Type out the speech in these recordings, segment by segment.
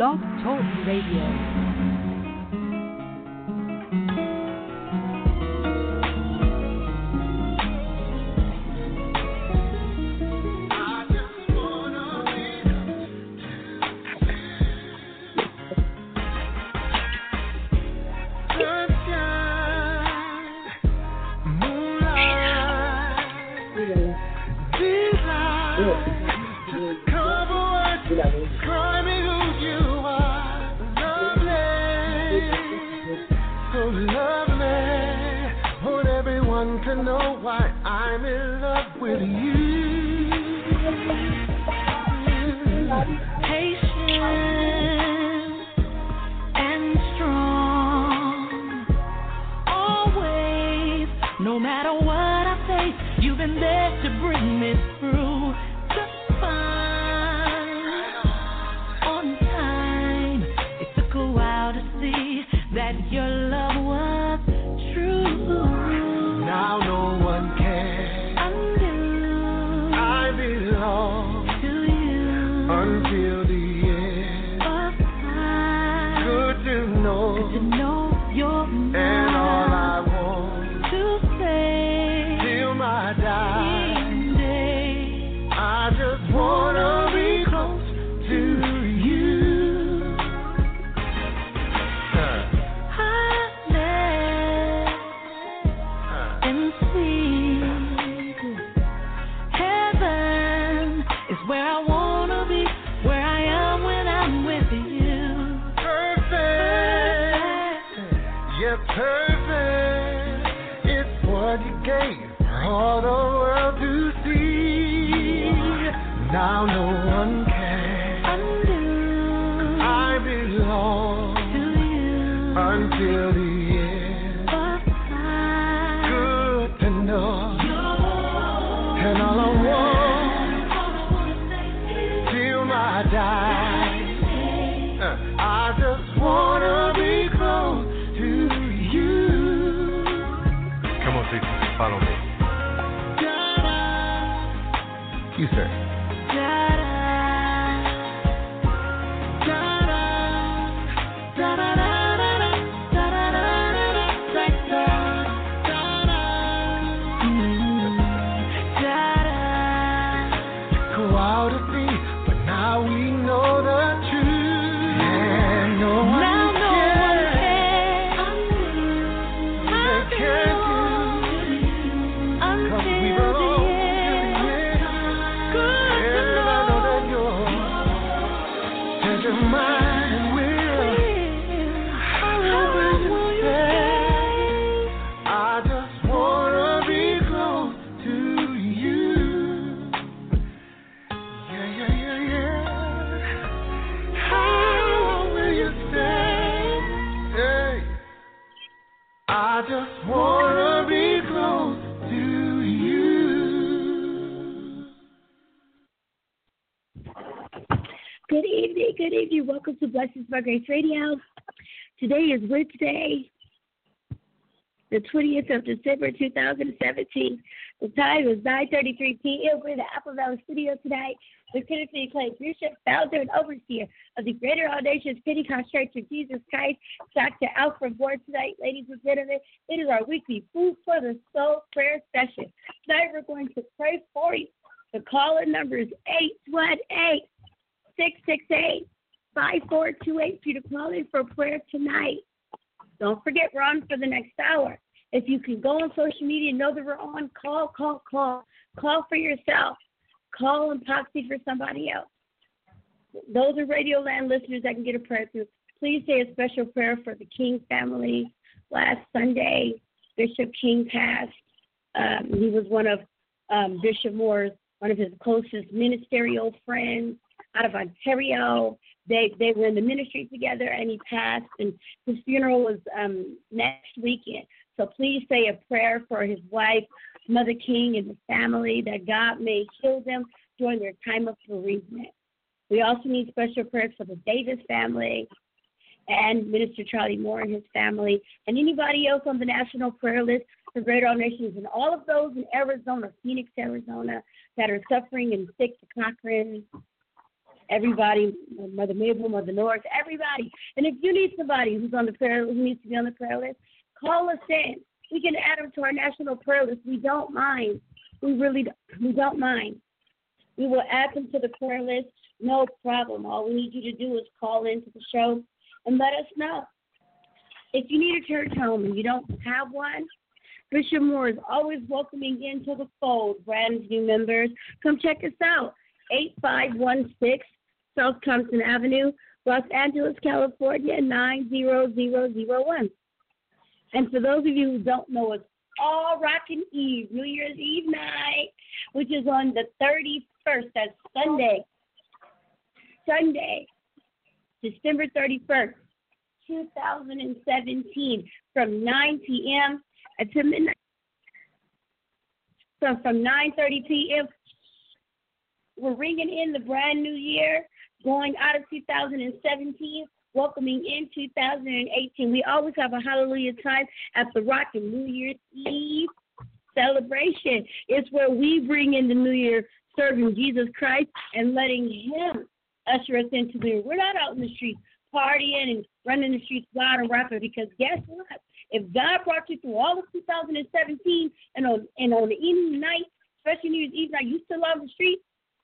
Blog Talk Radio. you. By Grace Radio. Today is Wednesday, the 20th of December 2017. The time is 9.33 p.m. We're in the Apple Valley studio tonight with Kenneth Clay Bishop, founder and overseer of the Greater All Nations Pentecost Church of Jesus Christ. Dr. Alfred Ward tonight, ladies and gentlemen. It is our weekly Food for the Soul prayer session. Tonight we're going to pray for you. The caller number is 818 668 5428 for you to call in for prayer tonight. Don't forget, we're on for the next hour. If you can go on social media, know that we're on, call, call, call. Call for yourself. Call and proxy for somebody else. Those are Radio Land listeners that can get a prayer through. Please say a special prayer for the King family. Last Sunday, Bishop King passed. Um, he was one of um, Bishop Moore's, one of his closest ministerial friends. Out of Ontario. They they were in the ministry together, and he passed. And his funeral was um, next weekend. So please say a prayer for his wife, Mother King, and the family that God may heal them during their time of bereavement. We also need special prayers for the Davis family and Minister Charlie Moore and his family, and anybody else on the national prayer list for Greater All Nations, and all of those in Arizona, Phoenix, Arizona, that are suffering and sick, the Cochran, everybody, Mother Mabel, Mother Norris, everybody. And if you need somebody who's on the prayer who needs to be on the prayer list, call us in. We can add them to our national prayer list. We don't mind. We really don't, we don't mind. We will add them to the prayer list. No problem. All we need you to do is call into the show and let us know. If you need a church home and you don't have one, Bishop Moore is always welcoming into the fold brand new members. Come check us out. 8516 South Compton Avenue, Los Angeles, California, 90001. And for those of you who don't know, it's All Rockin' Eve, New Year's Eve night, which is on the 31st. That's Sunday. Sunday, December 31st, 2017, from 9 p.m. until midnight. So from 9:30 p.m. We're ringing in the brand new year, going out of 2017, welcoming in 2018. We always have a hallelujah time at the Rockin' New Year's Eve celebration. It's where we bring in the new year, serving Jesus Christ and letting Him usher us into the year. We're not out in the streets partying and running the streets wild and rapping because guess what? If God brought you through all of 2017 and on and on the evening night, especially New Year's Eve night, you still on the street,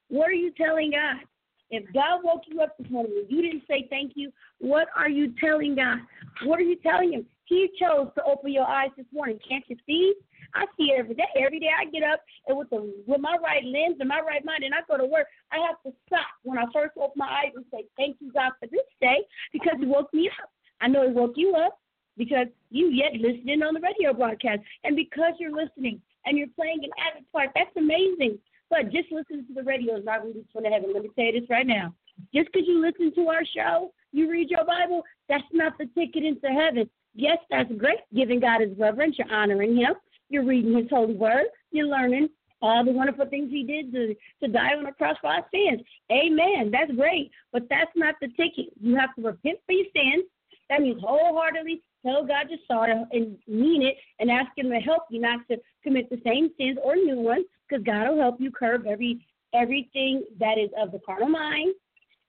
what are you telling God? If God woke you up this morning and you didn't say thank you, what are you telling God? What are you telling Him? He chose to open your eyes this morning. Can't you see? I see it every day. Every day I get up and with the with my right lens and my right mind and I go to work, I have to stop when I first open my eyes and say, Thank you, God, for this day because He woke me up. I know He woke you up because you yet listening on the radio broadcast. And because you're listening and you're playing an active part, that's amazing. But just listening to the radio is not really going to heaven. Let me you this right now. Just because you listen to our show, you read your Bible, that's not the ticket into heaven. Yes, that's great, giving God his reverence, you're honoring him, you're reading his holy word, you're learning all the wonderful things he did to, to die on the cross for our sins. Amen. That's great. But that's not the ticket. You have to repent for your sins. That means wholeheartedly tell God you're sorry and mean it and ask him to help you not to commit the same sins or new ones because God will help you curb every everything that is of the carnal mind.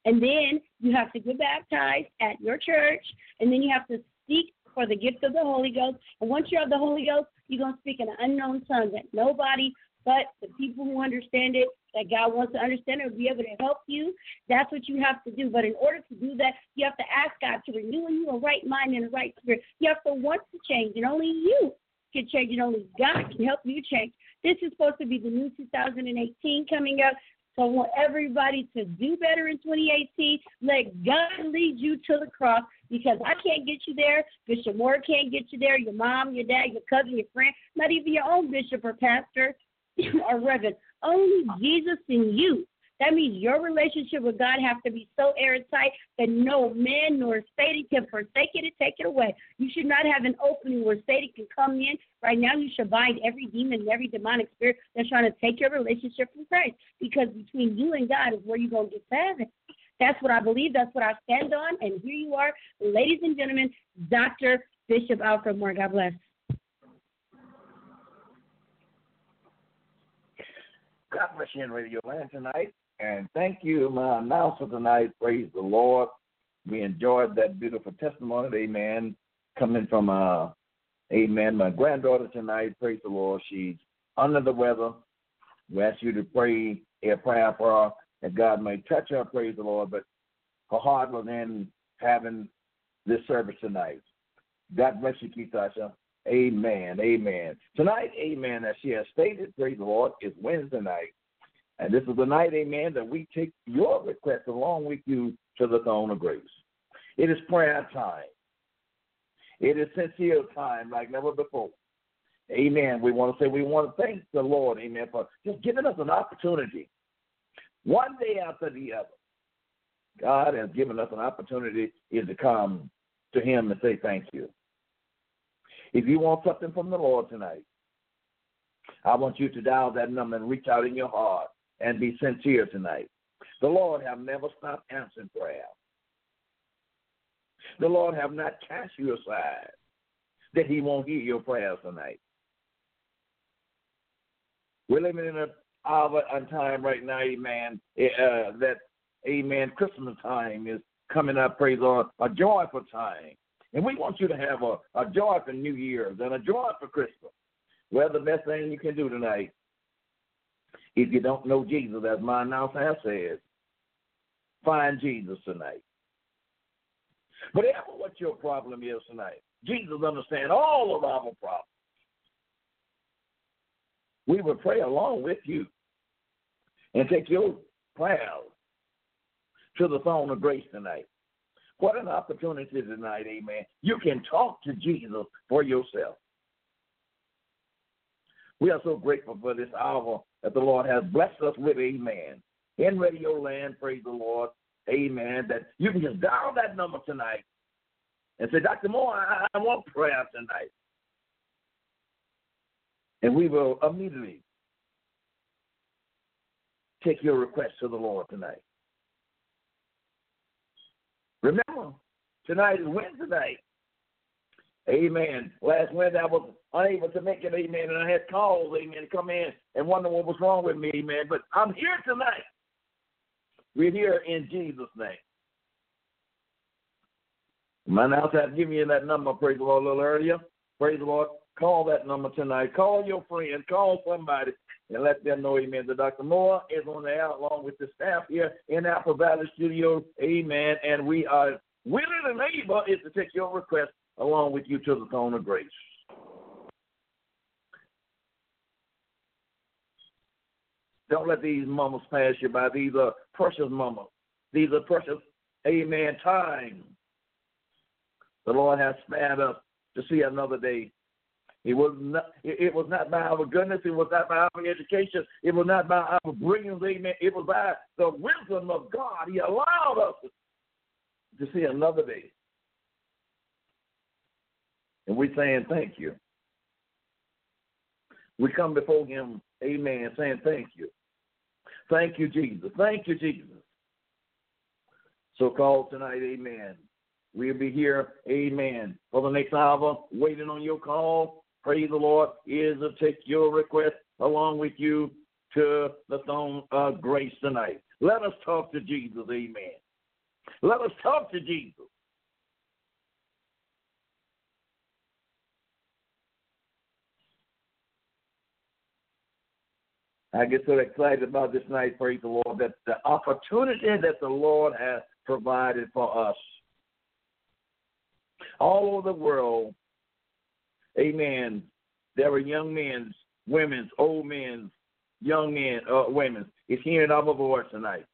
And then you have to get baptized at your church, and then you have to seek for the gift of the Holy Ghost. And once you have the Holy Ghost, you're going to speak in an unknown tongue that nobody but the people who understand it, that God wants to understand it, will be able to help you. That's what you have to do. But in order to do that, you have to ask God to renew in you a right mind and a right spirit. You have to want to change, and only you can change, and only God can help you change. This is supposed to be the new 2018 coming up. So I want everybody to do better in 2018. Let God lead you to the cross because I can't get you there. Bishop Moore can't get you there. Your mom, your dad, your cousin, your friend, not even your own bishop or pastor or reverend. Only Jesus in you that means your relationship with God has to be so airtight that no man nor Satan can forsake it and take it away. You should not have an opening where Satan can come in. Right now, you should bind every demon and every demonic spirit that's trying to take your relationship from Christ. Because between you and God is where you're going to get heaven. That's what I believe. That's what I stand on. And here you are, ladies and gentlemen, Dr. Bishop Alfred Moore. God bless. God bless you in Radio Land tonight. And thank you, my announcer tonight. Praise the Lord. We enjoyed that beautiful testimony, amen, coming from, uh, amen, my granddaughter tonight. Praise the Lord. She's under the weather. We ask you to pray a prayer for her that God may touch her, praise the Lord. But her heart was in having this service tonight. God bless you, Keisha. Amen. Amen. Tonight, amen, as she has stated, praise the Lord, is Wednesday night. And this is the night, amen, that we take your request along with you to the throne of grace. It is prayer time. It is sincere time like never before. Amen. We want to say we want to thank the Lord, amen, for just giving us an opportunity one day after the other God has given us an opportunity is to come to Him and say thank you. If you want something from the Lord tonight, I want you to dial that number and reach out in your heart and be sincere tonight. The Lord have never stopped answering prayer. The Lord have not cast you aside that He won't hear your prayers tonight. We're living in a hour and time right now, amen, uh, that, amen, Christmas time is coming up, praise Lord, a joyful time. And we want you to have a, a joy for New Year's and a joy for Christmas. Well, the best thing you can do tonight, if you don't know Jesus, as my announcer said, find Jesus tonight. Whatever what your problem is tonight, Jesus understands all of our problems. We will pray along with you and take your prayers to the throne of grace tonight. What an opportunity tonight, amen. You can talk to Jesus for yourself. We are so grateful for this hour that the Lord has blessed us with, amen. In radio land, praise the Lord, amen, that you can just dial that number tonight and say, Dr. Moore, I, I want prayer tonight. And we will immediately take your request to the Lord tonight. Remember, tonight is Wednesday night. Amen. Last Wednesday I was unable to make it, amen, and I had calls, amen, to come in and wonder what was wrong with me, amen. But I'm here tonight. We're here in Jesus' name. My announcer has given you that number, praise the Lord, a little earlier. Praise the Lord. Call that number tonight. Call your friend. Call somebody and let them know, amen, that Dr. Moore is on the air along with the staff here in Apple Valley Studio, amen. And we are willing and able is to take your request along with you to the throne of grace. Don't let these moments pass you by. These are precious moments. These are precious, amen, time. The Lord has spared us to see another day. It was not. It was not by our goodness. It was not by our education. It was not by our brilliance. Amen. It was by the wisdom of God. He allowed us to see another day. And we're saying thank you. We come before Him, Amen, saying thank you. Thank you, Jesus. Thank you, Jesus. So call tonight, Amen. We'll be here, Amen, for the next hour, waiting on your call. Praise the Lord. Is to take your request along with you to the throne of grace tonight. Let us talk to Jesus, Amen. Let us talk to Jesus. I get so excited about this night, praise the Lord, that the opportunity that the Lord has provided for us all over the world, amen, there are young men, women, old men, young men, uh, women, is hearing our voice tonight.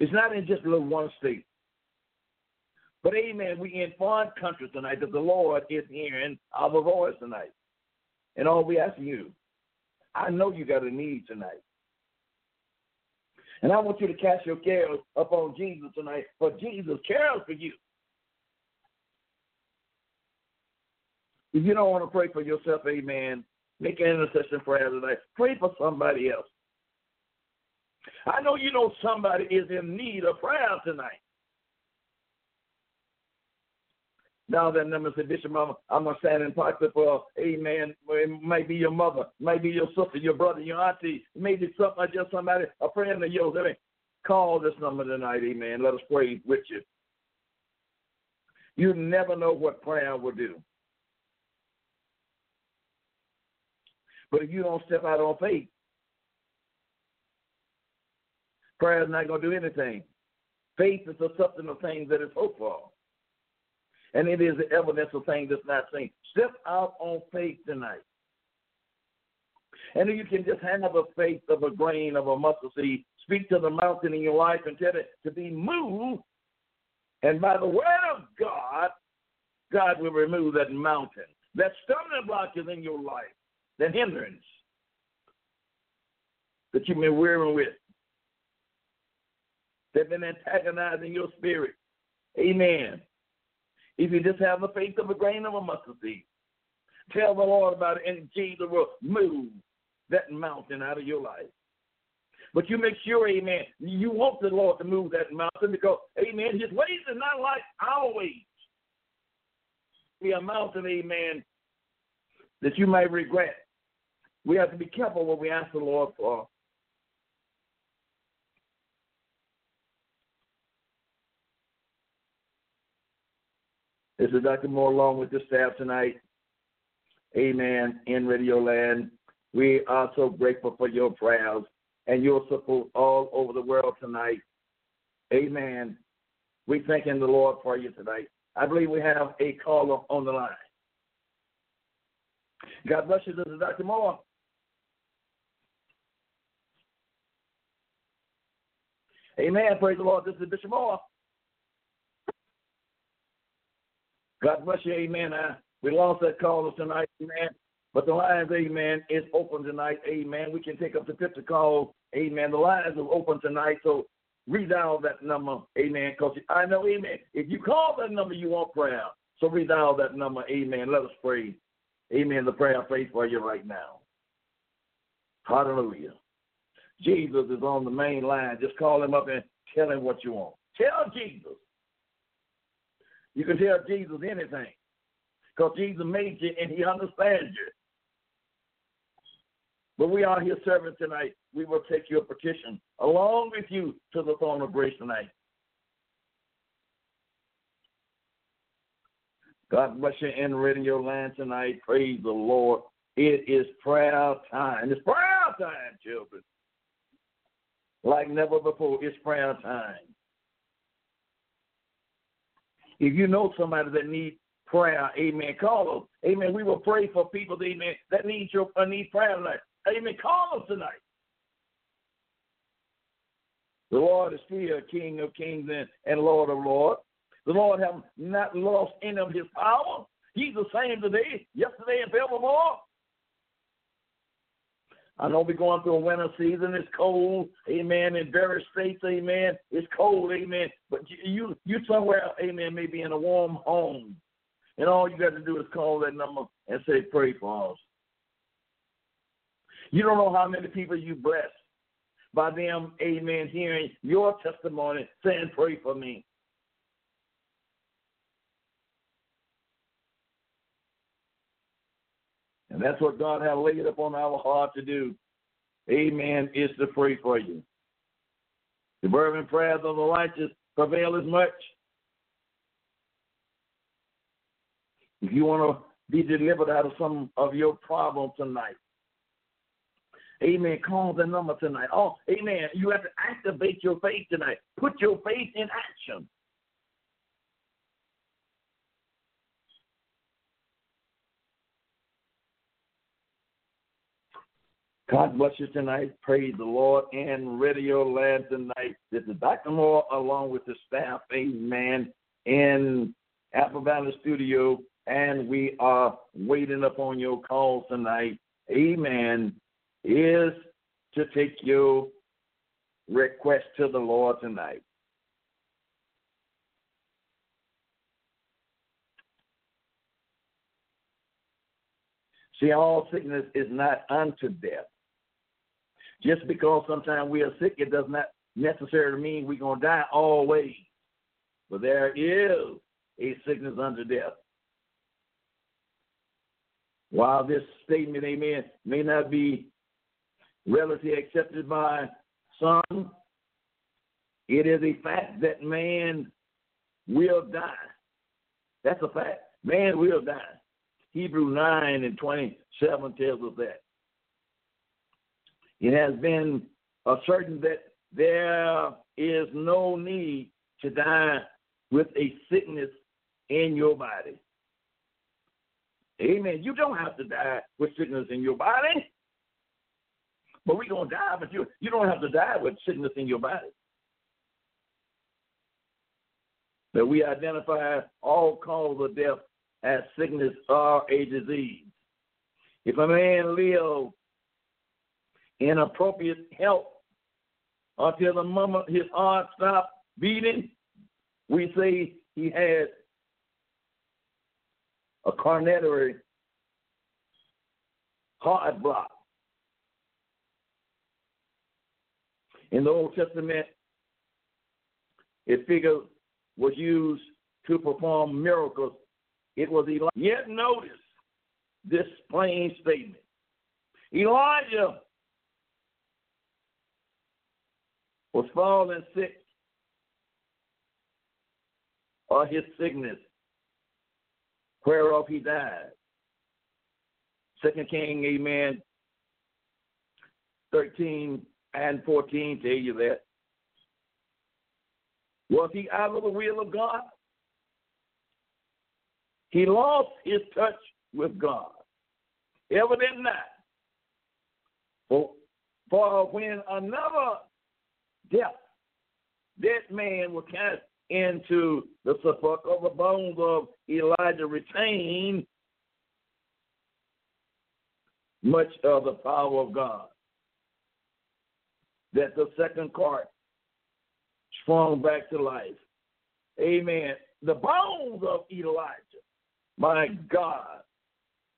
It's not in just little one state. But amen, we in foreign countries tonight that the Lord is hearing our voice tonight. And all we ask you, I know you got a need tonight. And I want you to cast your cares upon Jesus tonight, for Jesus cares for you. If you don't want to pray for yourself, amen, make an intercession prayer tonight. Pray for somebody else. I know you know somebody is in need of prayer tonight. Now that number said, Bishop, I'm, I'm stand in pocket for, amen. It might be your mother, might be your sister, your brother, your auntie, maybe something, just somebody, a friend of yours. Let call this number tonight, amen. Let us pray with you. You never know what prayer will do. But if you don't step out on faith, prayer is not going to do anything. Faith is the substance of things that is hoped for and it is the evidence of things that's not seen. Step out on faith tonight. And you can just have the faith of a grain of a mustard seed. Speak to the mountain in your life and tell it to be moved. And by the word of God, God will remove that mountain. That stumbling block is in your life, that hindrance that you've been wearing with. that's been antagonizing your spirit. Amen. If you just have the faith of a grain of a mustard seed, tell the Lord about it, and Jesus will move that mountain out of your life. But you make sure, amen, you want the Lord to move that mountain because, amen, his ways are not like our ways. Be a mountain, amen, that you may regret. We have to be careful what we ask the Lord for. This is Dr. Moore along with the staff tonight. Amen. In Radio Land. We are so grateful for your prayers and your support all over the world tonight. Amen. We thanking the Lord for you tonight. I believe we have a caller on the line. God bless you. This is Dr. Moore. Amen. Praise the Lord. This is Bishop Moore. God bless you. Amen. We lost that caller tonight. Amen. But the lines, amen, is open tonight. Amen. We can take up to 50 calls. Amen. The lines are open tonight. So redial that number. Amen. Because I know, amen. If you call that number, you want prayer. So redial that number. Amen. Let us pray. Amen. The prayer of faith for you right now. Hallelujah. Jesus is on the main line. Just call him up and tell him what you want. Tell Jesus. You can tell Jesus anything because Jesus made you and he understands you. But we are here serving tonight. We will take your petition along with you to the throne of grace tonight. God bless you in radio land tonight. Praise the Lord. It is prayer time. It's prayer time, children. Like never before, it's prayer time. If you know somebody that needs prayer, amen, call them. Amen. We will pray for people, amen, that need your uh, need prayer tonight. Amen. Call us tonight. The Lord is still King of kings and, and Lord of lords. The Lord have not lost any of his power. He's the same today, yesterday, and forevermore. I know we're going through a winter season. It's cold, amen. In various states, amen. It's cold, amen. But you, you somewhere, amen, maybe in a warm home, and all you got to do is call that number and say, "Pray for us." You don't know how many people you bless by them, amen, hearing your testimony, saying, Pray for me. And that's what God has laid upon our heart to do. Amen, is to pray for you. The fervent prayers of the righteous prevail as much. If you want to be delivered out of some of your problems tonight, Amen. Call the number tonight. Oh, amen. You have to activate your faith tonight. Put your faith in action. God bless you tonight. Praise the Lord and Radio Land tonight. This is Dr. Moore along with the staff. Amen. In Apple Valley Studio. And we are waiting upon your calls tonight. Amen is to take your request to the Lord tonight. See, all sickness is not unto death. Just because sometimes we are sick, it does not necessarily mean we're going to die always. But there is a sickness unto death. While this statement, amen, may not be relatively accepted by some. It is a fact that man will die. That's a fact. Man will die. Hebrew 9 and 27 tells us that. It has been ascertained that there is no need to die with a sickness in your body. Amen. You don't have to die with sickness in your body. But we're going to die, but you, you don't have to die with sickness in your body. That we identify all causes of death as sickness or a disease. If a man lives in appropriate health until the moment his heart stopped beating, we say he had a coronary heart block. In the Old Testament, a figure was used to perform miracles. It was Elijah. Yet notice this plain statement. Elijah was falling sick or his sickness, whereof he died. Second King, amen, 13 and 14 tell you that. Was he out of the will of God? He lost his touch with God. Evident not. For, for when another death, that man was cast into the sepulchre the bones of Elijah retained much of the power of God. That the second cart sprung back to life. Amen. The bones of Elijah, my God,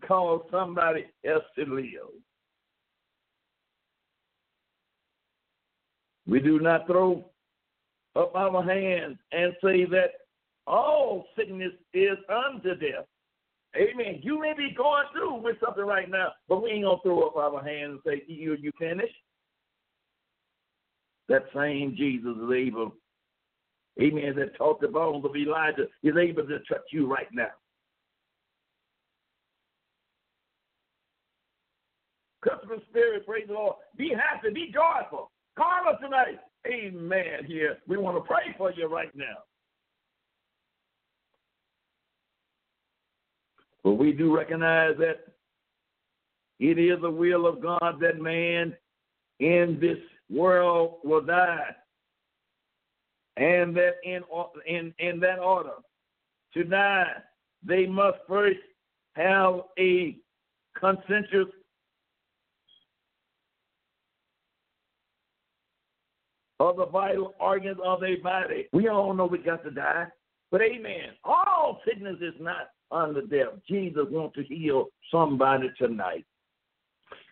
caused somebody else to live. We do not throw up our hands and say that all sickness is unto death. Amen. You may be going through with something right now, but we ain't gonna throw up our hands and say, "You, you finished." That same Jesus is able, Amen. That taught the bones of Elijah is able to touch you right now. Customer spirit, praise the Lord. Be happy, be joyful. Call us tonight. Amen. Here, we want to pray for you right now. But we do recognize that it is the will of God that man in this world will die. And that in, in, in that order to die, they must first have a consensus of the vital organs of their body. We all know we got to die. But amen. All sickness is not unto death. Jesus wants to heal somebody tonight.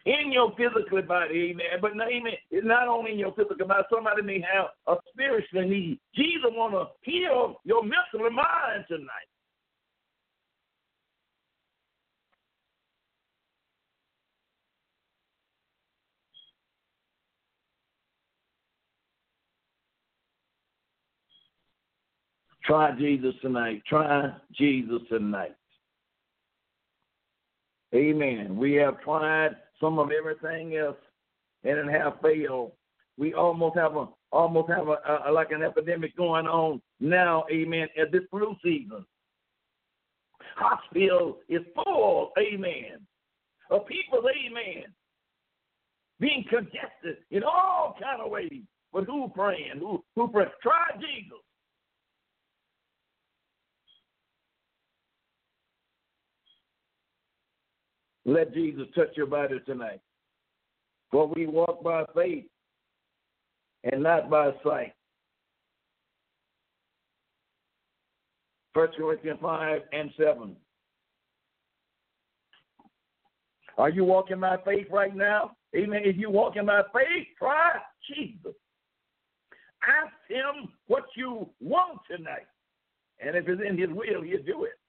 In your physical body, amen. But amen, it's not only in your physical body. Somebody may have a spiritual need. Jesus want to heal your mental mind tonight. Try Jesus tonight. Try Jesus tonight. Amen. We have tried some of everything else and it have failed. We almost have a almost have a, a like an epidemic going on now. Amen. At this flu season, hospital is full. Amen. Of people. Amen. Being congested in all kind of ways. But who praying? Who who praying? Try Jesus. Let Jesus touch your body tonight. For we walk by faith and not by sight. First Corinthians 5 and 7. Are you walking by faith right now? Amen. If you walking by faith, try Jesus. Ask him what you want tonight. And if it's in his will, he'll do it.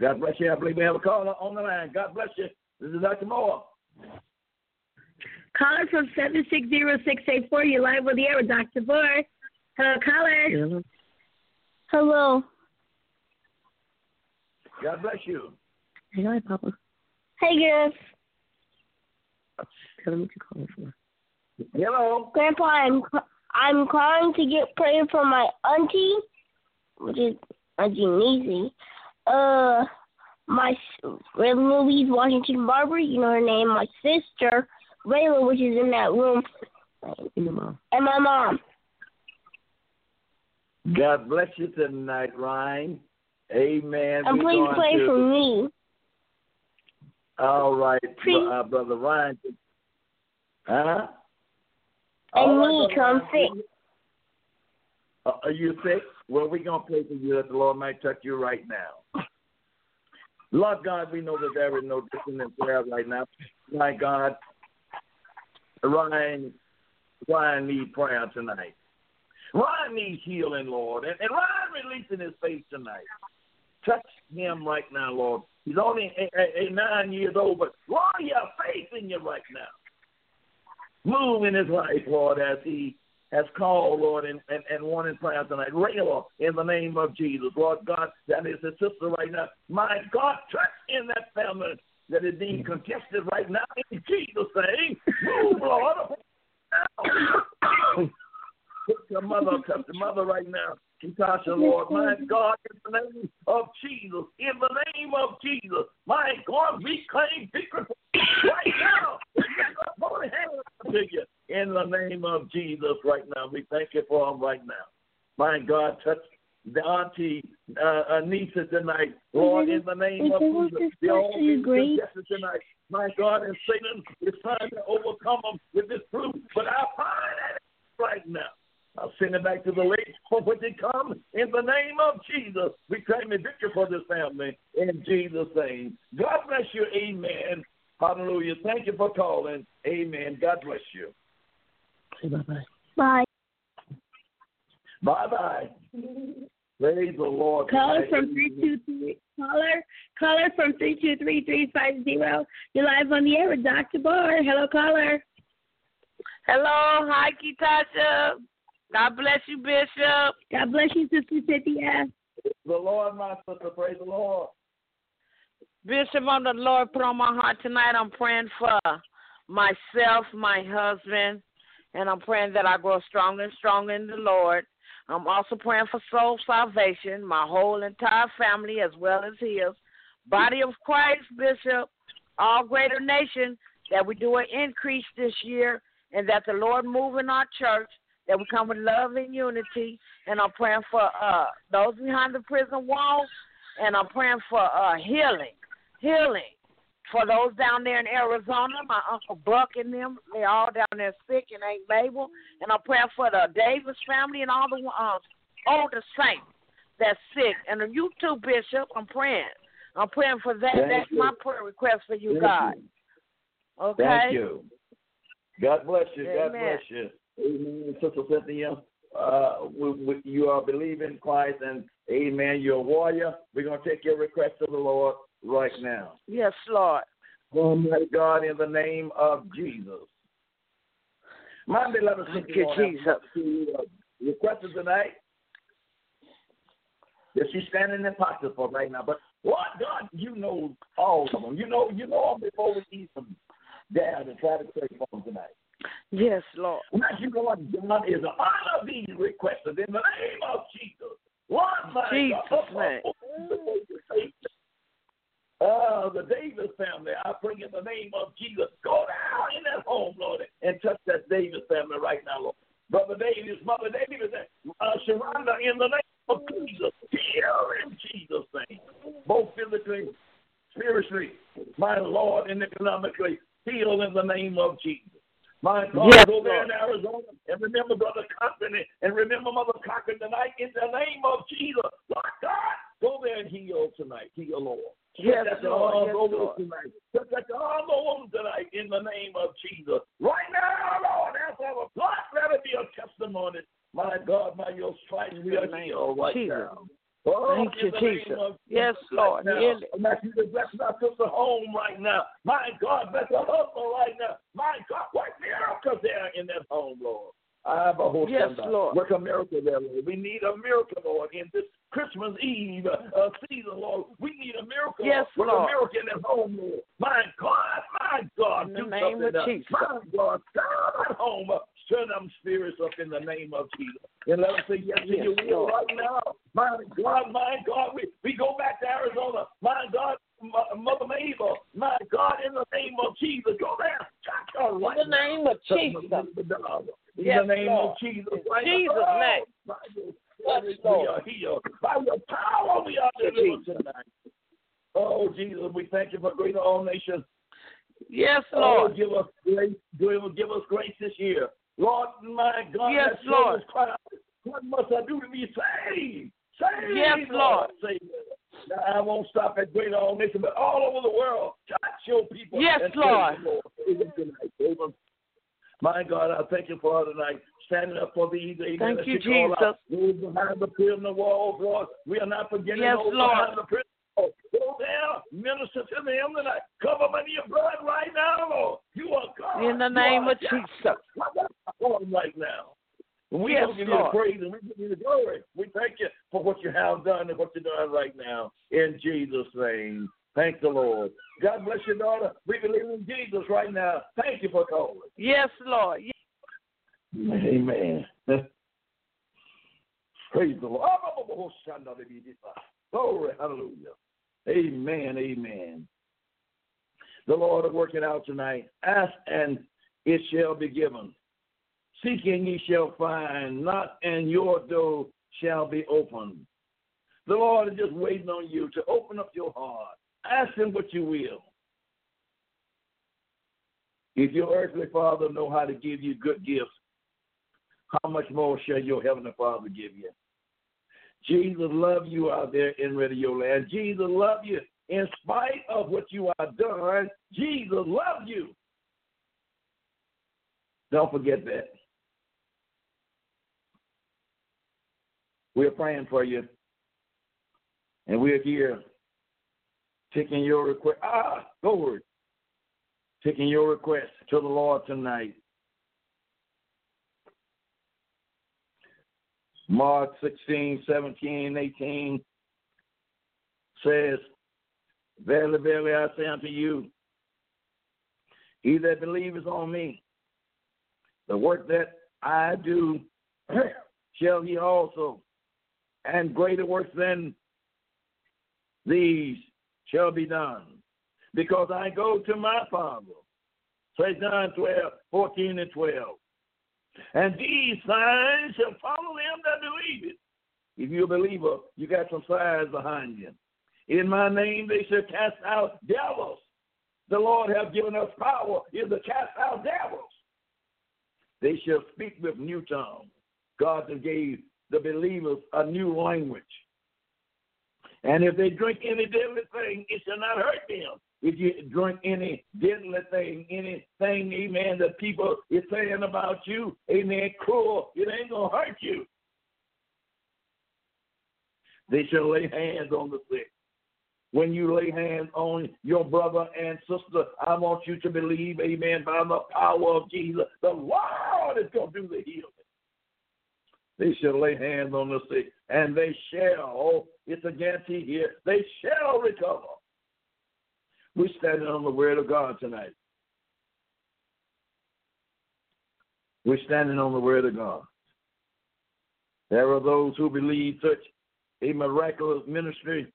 God bless you. I believe we have a caller on the line. God bless you. This is Dr. Moore. Caller from 760684. You're live with the air with Dr. Moore. Hello, caller. Hello. Hello. God bless you. Hey, hi, Papa. Hey, Griff. Tell me what you're calling for. Hello. Grandpa, I'm I'm calling to get prayer for my auntie, which is Auntie Niecy. Uh, my Louise Washington Barber, you know her name. My sister Rayla, which is in that room, and your mom. And my mom. God bless you tonight, Ryan. Amen. And please pray to... for me. All right, Please. uh, brother Ryan. Huh? And All right, need Brother come Ryan. sick. Uh, are you sick? Well, we're going to pray for you that the Lord might touch you right now. Lord God, we know that there is no in prayer right now. My God, Ryan, Ryan needs prayer tonight. Ryan needs healing, Lord. And, and Ryan releasing his faith tonight. Touch him right now, Lord. He's only a, a nine years old, but Lord, you have faith in you right now. Move in his life, Lord, as he has called, Lord, and, and, and wanted prayer tonight. Rayla, in the name of Jesus. Lord God, that is his sister right now. My God, touch in that family that is being contested right now. In Jesus' name, move, Lord. Touch your mother, touch the mother right now. Natasha, Lord, my God, in the name of Jesus, in the name of Jesus, my God, we claim victory right now. Put a hand to you in the name of Jesus right now. We thank you for him right now. My God, touch the auntie uh, Anissa tonight, Lord, in the name of Jesus. The all person you great? tonight. My God, and Satan is trying to overcome them with this fruit, but I find it right now. I'll send it back to the lake for when they come. In the name of Jesus, we claim a victory for this family. In Jesus' name. God bless you. Amen. Hallelujah. Thank you for calling. Amen. God bless you. Bye. Bye. Bye bye. Bye. Praise the Lord. Caller from three two three. Caller, caller from three two three three five zero. You're live on the air with Dr. Barr. Hello, caller. Hello, hi, Kitasha. God bless you, Bishop. God bless you, Sister Cynthia. The Lord, my sister. Praise the Lord. Bishop, on the Lord put on my heart tonight. I'm praying for myself, my husband, and I'm praying that I grow stronger and stronger in the Lord. I'm also praying for soul salvation, my whole entire family as well as his. Body of Christ, Bishop, all greater nation, that we do an increase this year and that the Lord move in our church, that we come with love and unity. And I'm praying for uh, those behind the prison walls, and I'm praying for uh, healing, healing for those down there in Arizona, my Uncle Buck and them, they all down there sick and ain't Mabel. And I'm praying for the Davis family and all the uh, older saints that's sick. And you too, Bishop, I'm praying. I'm praying for that. Thank that's you. my prayer request for you, Thank God. you. Okay? Thank you. God bless you. God bless you. Amen. Sister Cynthia, uh, we, we, you are believing Christ, and amen. You're a warrior. We're going to take your request to the Lord right now. Yes, Lord. Almighty God, in the name of Jesus. My beloved Thank sister, you, Jesus. uh, tonight that she's standing in pocket for right now. But Lord God, you know all of them. You know, you know them before we eat them down and try to pray for them tonight. Yes, Lord. Now you know what God is honor these requests in the name of Jesus. My Jesus' name. Uh, the Davis family, I bring in the name of Jesus. Go down in that home, Lord, and touch that Davis family right now, Lord. Brother Davis, Mother Davis, uh, Sharonda, in the name of Jesus. Heal in Jesus' name. Both physically, spiritually, my Lord, and economically. Heal in the name of Jesus. My God, Yes, go there in Arizona and remember Brother Cochran and remember Mother Cochran tonight in the name of Jesus. Lord God, go there and heal tonight. Heal, Lord. Yes, Touch that Lord. Yes, over Lord. tonight. Touch that arms over tonight in the name of Jesus. Right now, Lord, that's our blood. Let it be a testimony. My God, by your stripes, we are In the name healed right Jesus. now. Oh, Thank you, Jesus. Yes, Lord. Right now. Heal it. And that you bless my sister home right now. My God, bless her husband right now. My God, what miracles there in that home, Lord. I have a whole Yes. Lord. Work a miracle there, Lord. We need a miracle, Lord, in this Christmas Eve uh, season, Lord. We need a miracle. Yes, Work Lord. a miracle in that home, Lord. My God, my God, In the do name something of. Jesus. My God, stir that home Stir them spirits up in the name of Jesus. And let us say yes to Yes, your will right now. My God, my God, we, we go back to Arizona. My God, Mo- Mother Mabel, my God, in the name of Jesus, go there. Her In right the now. name of Touch Jesus. In Yes, the name Lord. of Jesus. Right. Jesus' Oh, name. Yes, Lord. We are healed. By your power, we are delivered tonight. Oh, Jesus, we thank you for greater all nations. Yes, Oh, Lord. give us grace. Give, give us grace this year. Lord, my God, Yes, Lord. is What must I do to be saved? Saved, Yes, Lord. Saved. Now, I won't stop at greater all nations, but all over the world, touch your people. Yes, Lord. Lord. Tonight. Praise My God, I thank you for tonight. Standing up for these. Amen. Thank you, she call out Jesus. Those behind the prison walls, Lord. We are not forgetting Yes, those Lord. behind the prison walls. Go there, minister to them tonight. Cover them in your blood right now, Lord. You are God. In the name of God. Jesus. Them right now. We Yes, give you the praise and we give you the glory. We thank you for what you have done and what you're doing right now. In Jesus' name. Thank the Lord. God bless your daughter. We believe in Jesus right now. Thank you for calling. Yes, Lord. Yes. Amen. Praise the Lord. Glory, hallelujah. Amen, amen. The Lord will work it out tonight. Ask and it shall be given. Seeking ye shall find. Knock and your door shall be opened. The Lord is just waiting on you to open up your heart. Ask him what you will. If your earthly father know how to give you good gifts, how much more shall your heavenly Father give you? Jesus love you out there in radio land. Jesus love you in spite of what you are done. Jesus love you. Don't forget that. We're praying for you. And we're here taking your request. Ah, Lord. Taking your request to the Lord tonight. Mark 16, 17, 18 says, Verily, verily, I say unto you, he that believeth on me, the work that I do shall he also, and greater works than these shall be done, because I go to my Father. Say John 12, 14 and 12. And these signs shall follow them that believe it. If you're a believer, you got some signs behind you. In my name they shall cast out devils. The Lord hath given us power is to cast out devils. They shall speak with new tongues. God gave the believers a new language. And if they drink any deadly thing, it shall not hurt them. If you drink any deadly thing, anything, amen, that people is saying about you, amen, cruel, it ain't to hurt you. They shall lay hands on the sick. When you lay hands on your brother and sister, I want you to believe, amen, by the power of Jesus, the Lord is to do the healing. They shall lay hands on the sick, and they shall, oh, it's a guarantee here, they shall recover. We're standing on the word of God tonight. We're standing on the word of God. There are those who believe such a miraculous ministry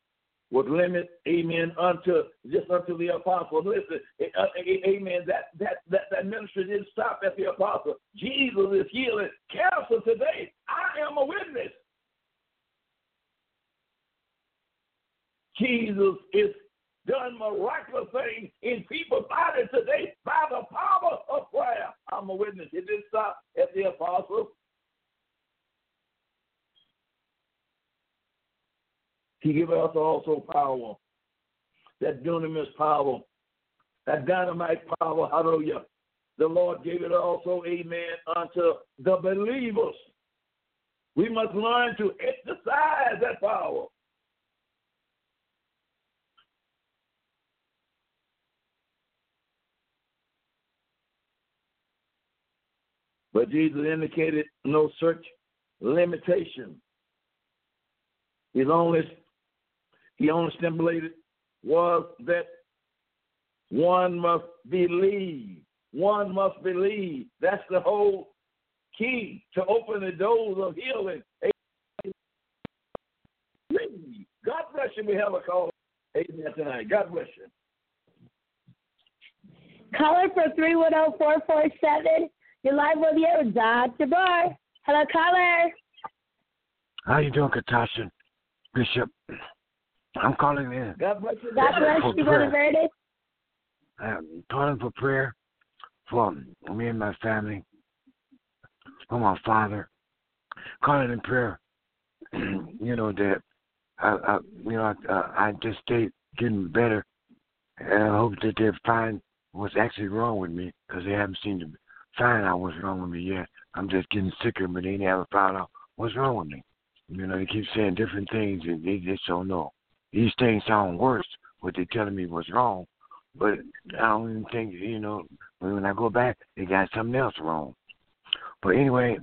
would limit, amen, unto just unto the apostle. Listen, amen, that, that, that, that ministry didn't stop at the apostle. Jesus is healing cancer today. I am a witness. Jesus is done miraculous things in people's bodies today by the power of prayer. I'm a witness. It didn't stop at the apostles. He gave us also power, that dunamis power, that dynamite power, hallelujah. The Lord gave it also, amen, unto the believers. We must learn to exercise that power. But Jesus indicated no such limitation. His only he only stipulated was that one must believe. One must believe. That's the whole key to open the doors of healing. Amen. God bless you. We have a call. Amen tonight. God bless you. Caller for 310447. You're live with you, Dr. Barr. Hello, caller. How you doing, Katasha? Bishop? I'm calling in. God bless you. God bless For you, Brother prayer. Verde. I'm calling for prayer for me and my family, for my father. Calling in prayer, you know that I, I you know I, uh, I just stay getting better, and I hope that they find what's actually wrong with me because they haven't seemed to find out what's wrong with me yet. I'm just getting sicker, but they never found out what's wrong with me. You know, they keep saying different things, and they just don't know. These things sound worse. What they're telling me was wrong, but I don't even think you know. When I go back, they got something else wrong. But anyway,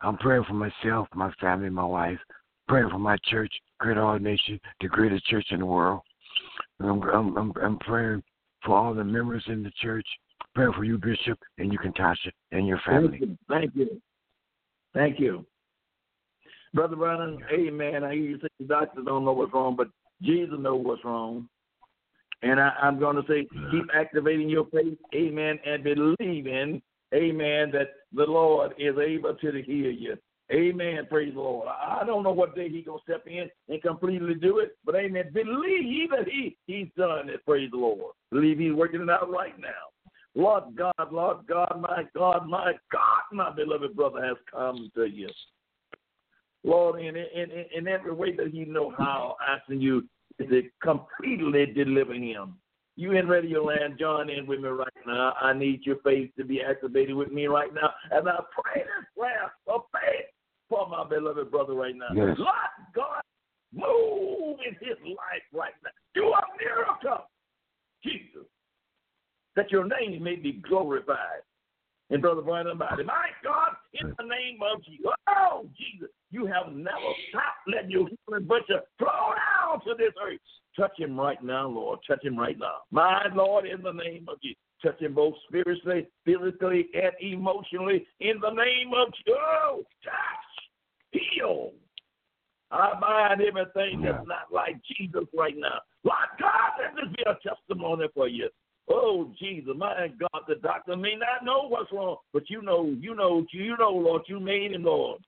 I'm praying for myself, my family, my wife. Praying for my church, Great All Nation, the greatest church in the world. I'm, I'm, I'm praying for all the members in the church. Praying for you, Bishop, and you, can Katasha, and your family. Thank you. Thank you. Thank you. Brother Vernon, amen. I hear you say the doctors don't know what's wrong, but Jesus knows what's wrong. And I, I'm going to say, keep activating your faith, amen, and believing, amen, that the Lord is able to heal you. Amen. Praise the Lord. I don't know what day He gonna step in and completely do it, but amen. Believe that He He's done it. Praise the Lord. Believe He's working it out right now. Lord God, Lord God, my God, my God, my beloved brother has come to you. Lord, in in in, every way that He know how, asking you to completely deliver Him. You in Radio Land, join in with me right now. I need your faith to be activated with me right now. And I pray this prayer of faith for my beloved brother right now. Yes. Lord God, move in his life right now. Do a miracle, Jesus, that your name may be glorified. And Brother Brian Body, my God, in the name of Jesus. Oh, Jesus, you have never stopped letting your healing virtue flow down to this earth. Touch him right now, Lord. Touch him right now. My Lord, in the name of Jesus. Touch him both spiritually, physically, and emotionally. In the name of Jesus. Oh, touch. Heal. I bind everything that's not like Jesus right now. Lord God, let this be a testimony for you. Oh Jesus, my God, the doctor may not know what's wrong, but you know, you know, you know, Lord, you made him, Lord.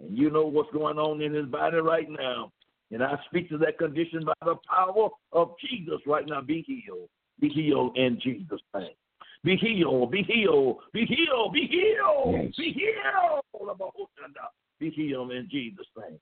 And you know what's going on in his body right now. And I speak to that condition by the power of Jesus right now. Be healed. Be healed in Jesus' name. Be healed. Be healed. Be healed. Be healed. Yes. Be healed. Be healed in Jesus' name.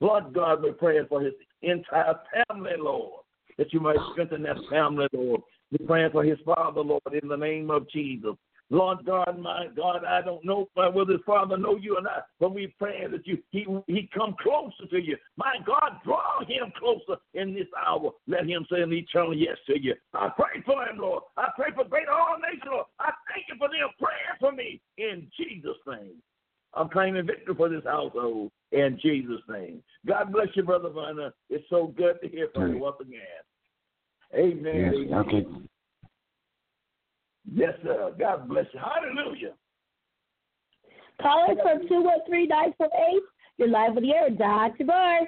Lord God, we're praying for his entire family, Lord, that you might strengthen that family, Lord. We're praying for his father, Lord, in the name of Jesus. Lord God, my God, I don't know whether his father know you or not, but we praying that you he he come closer to you. My God, draw him closer in this hour. Let him say an eternal yes to you. I pray for him, Lord. I pray for great all nations, Lord. I thank you for them praying for me in Jesus' name. I'm claiming victory for this household in Jesus' name. God bless you, Brother Viner. It's so good to hear from you once again. Amen. Yes, Amen. okay. Yes, sir. God bless you. Hallelujah. Call us from 213-948. You're live with the air. Dr. Bar.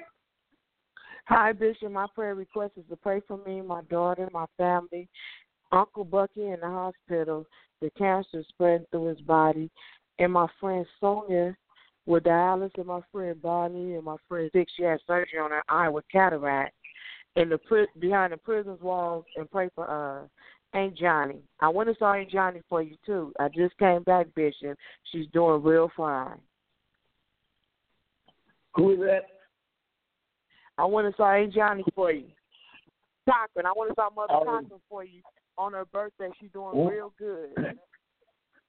Hi, Bishop. My prayer request is to pray for me, my daughter, my family, Uncle Bucky in the hospital. The cancer is spreading through his body, and my friend Sonia with dialysis, and my friend Bonnie, and my friend Dick. She had surgery on her eye with cataract. In the pri- behind the prison's walls, and pray for uh Aunt Johnny. I went and saw Aunt Johnny for you too. I just came back, Bishop. She's doing real fine. Who is that? I went and saw Aunt Johnny for you. Cochran. I went and saw Mother Oh. Cochran for you on her birthday. She's doing Oh. real good.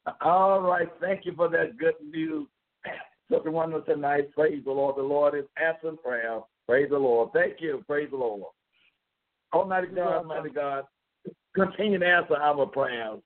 All right. Thank you for that good news. Such a wonderful tonight. Praise the Lord. The Lord is answering prayer. Praise the Lord. Thank you. Praise the Lord. Almighty God, Almighty God, continue to answer our prayers.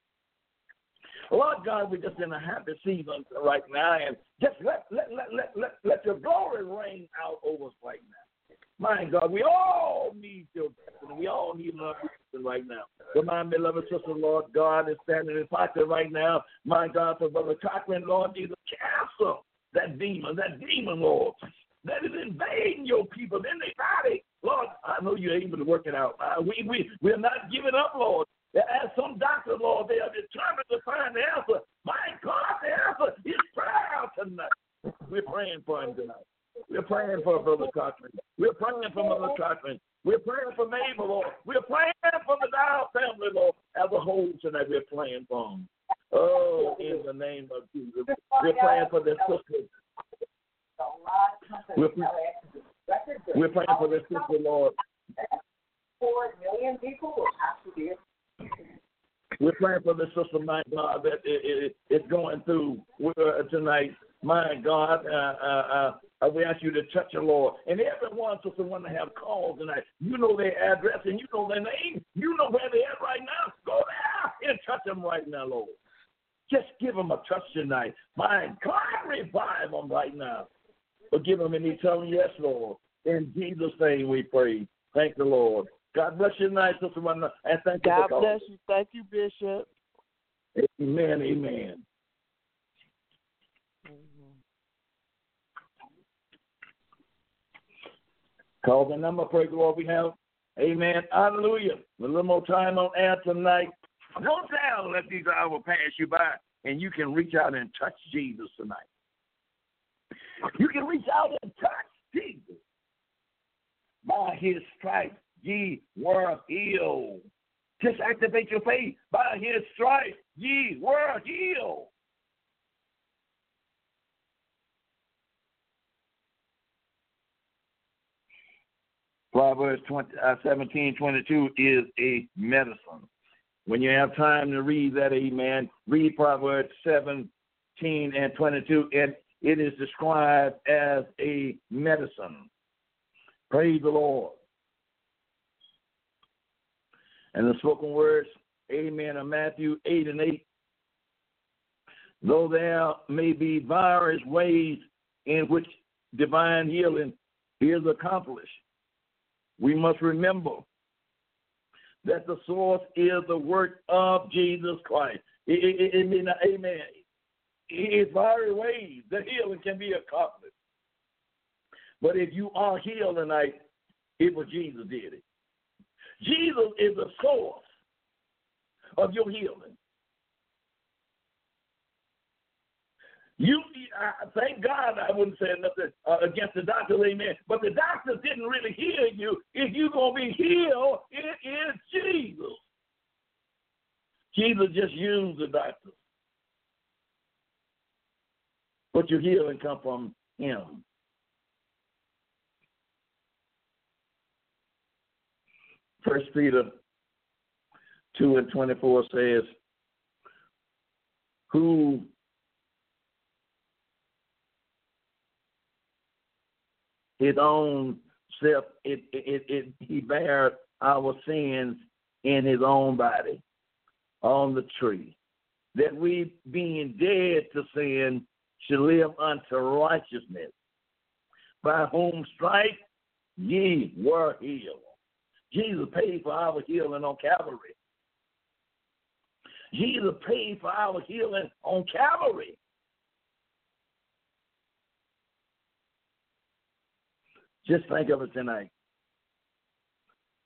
Lord God, we're just in a happy season right now, and just let let let let let, let your glory rain out over us right now. My God, we all need your blessing. We all need love right now. But my beloved sister, Lord God, is standing in pocket right now. My God, for Brother Cochran, Lord Jesus, cancel that demon, that demon, Lord, that is invading your people in their body. Lord, I know you're able to work it out. Uh, we, we, we're not giving up, Lord. As some doctors, Lord, they are determined to find the answer. My God, the answer is prayer tonight. We're praying for him tonight. We're praying for Brother Cochran. We're praying for Mother Cochran. We're praying for Mabel, Lord. We're praying for the Dow family, Lord, as a whole tonight. We're praying for them. Oh, in the name of Jesus. We're praying for their sisters. We're, we're praying for their sister, Lord. Four million people will have to be. We're praying for the sister, my God, that it, it, it's going through uh, tonight. My God, uh, uh, uh, we ask you to touch her, Lord. And everyone, sister, want to have calls tonight. You know their address and you know their name. You know where they're at right now. Go there and touch them right now, Lord. Just give them a touch tonight. My God, revive them right now. Forgive them and tell them, yes, Lord. In Jesus' name we pray. Thank the Lord. God bless you tonight, Sister Wanda, and thank God you for bless you. Thank you, Bishop. Amen, amen. Call the number, praise the Lord, we have. Amen. Hallelujah. A little more time on air tonight. Don't tell let these hours pass you by, and you can reach out and touch Jesus tonight. You can reach out and touch Jesus. By his stripes, ye were healed. Just activate your faith. By his stripes, ye were healed. Proverbs 20, uh, 17, 22 is a medicine. When you have time to read that, amen, read Proverbs 17 and 22, and it is described as a medicine. Praise the Lord. And the spoken words, amen, of Matthew 8 and 8. Though there may be various ways in which divine healing is accomplished, we must remember that the source is the work of Jesus Christ. Amen. It's various ways the healing can be accomplished. But if you are healed tonight, it was Jesus did it. Jesus is the source of your healing. You, I, thank God, I wouldn't say nothing uh, against the doctor, amen. But the doctor didn't really heal you. If you're gonna be healed, it is Jesus. Jesus just used the doctors, but your healing come from Him. First Peter two and twenty four says, "Who his own self, it, it, it, he bare our sins in his own body on the tree, that we, being dead to sin, should live unto righteousness, by whom stripe ye were healed. Jesus paid for our healing on Calvary. Jesus paid for our healing on Calvary. Just think of it tonight.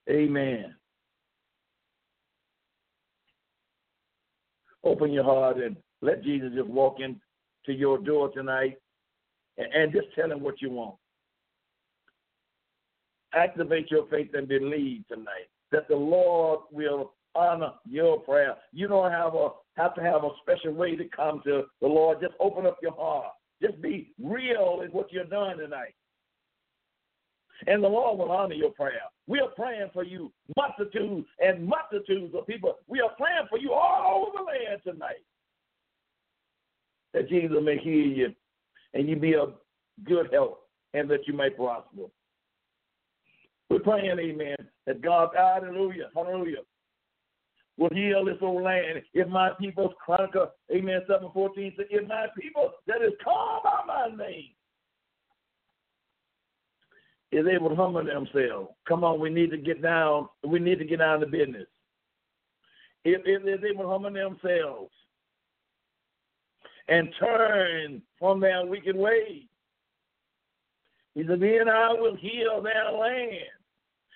Amen. Open your heart and let Jesus just walk in to your door tonight and, and just tell him what you want. Activate your faith and believe tonight that the Lord will honor your prayer. You don't have a have to have a special way to come to the Lord. Just open up your heart. Just be real in what you're doing tonight and the Lord will honor your prayer. We are praying for you, multitudes and multitudes of people. We are praying for you all over the land tonight. That Jesus may hear you and you be of good health and that you may prosper. We're praying, amen, that God, hallelujah, hallelujah, will heal this old land. If my people's chronicle, amen, 714 says, if my people that is called by my name is able to humble themselves. Come on, we need to get down. We need to get down to business. If, if they're able to humble themselves and turn from their wicked ways, he said, then I will heal their land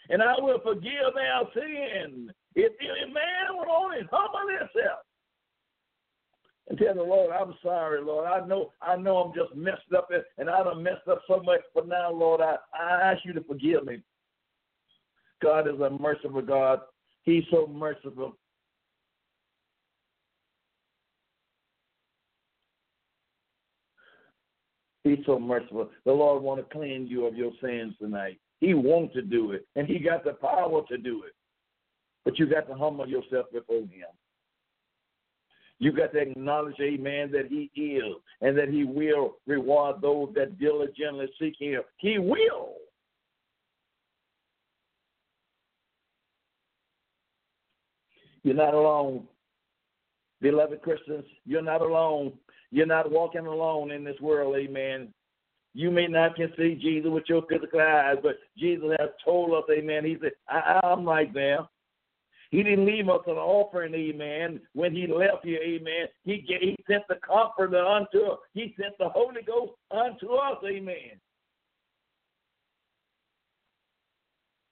and I will forgive their sin. If, if man would only humble himself and tell the Lord, I'm sorry, Lord. I know I know I'm just messed up and I done messed up so much, but now, Lord, I, I ask you to forgive me. God is a merciful God. He's so merciful. He's so merciful. The Lord want to cleanse you of your sins tonight. He wants to do it, and He got the power to do it. But you got to humble yourself before Him. You got to acknowledge, amen, that He is and that He will reward those that diligently seek Him. He will. You're not alone. Beloved Christians, you're not alone. You're not walking alone in this world, amen. You may not can see Jesus with your physical eyes, but Jesus has told us, amen. He said, I, I'm right there. He didn't leave us an offering, amen. When he left here, amen, he, gave, he sent the comforter unto us. He sent the Holy Ghost unto us, amen.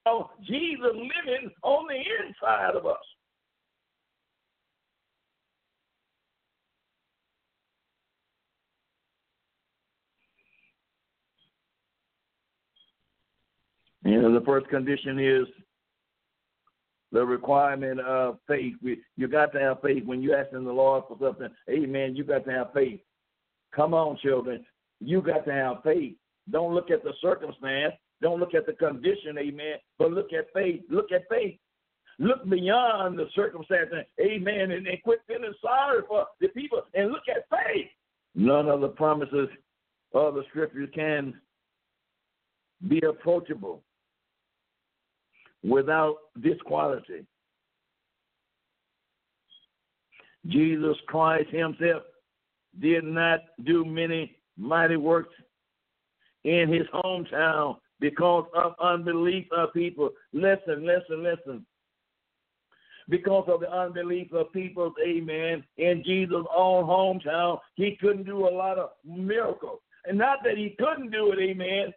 So Jesus living on the inside of us. You know, the first condition is the requirement of faith. You got to have faith when you're asking the Lord for something. Amen. You got to have faith. Come on, children. You got to have faith. Don't look at the circumstance. Don't look at the condition, amen. But look at faith. Look at faith. Look beyond the circumstance, amen, and, and quit feeling sorry for the people and look at faith. None of the promises of the scriptures can be approachable without this quality. Jesus Christ himself did not do many mighty works in his hometown because of unbelief of people. Listen, listen, listen. Because of the unbelief of people, amen, in Jesus' own hometown, he couldn't do a lot of miracles. And not that he couldn't do it, amen,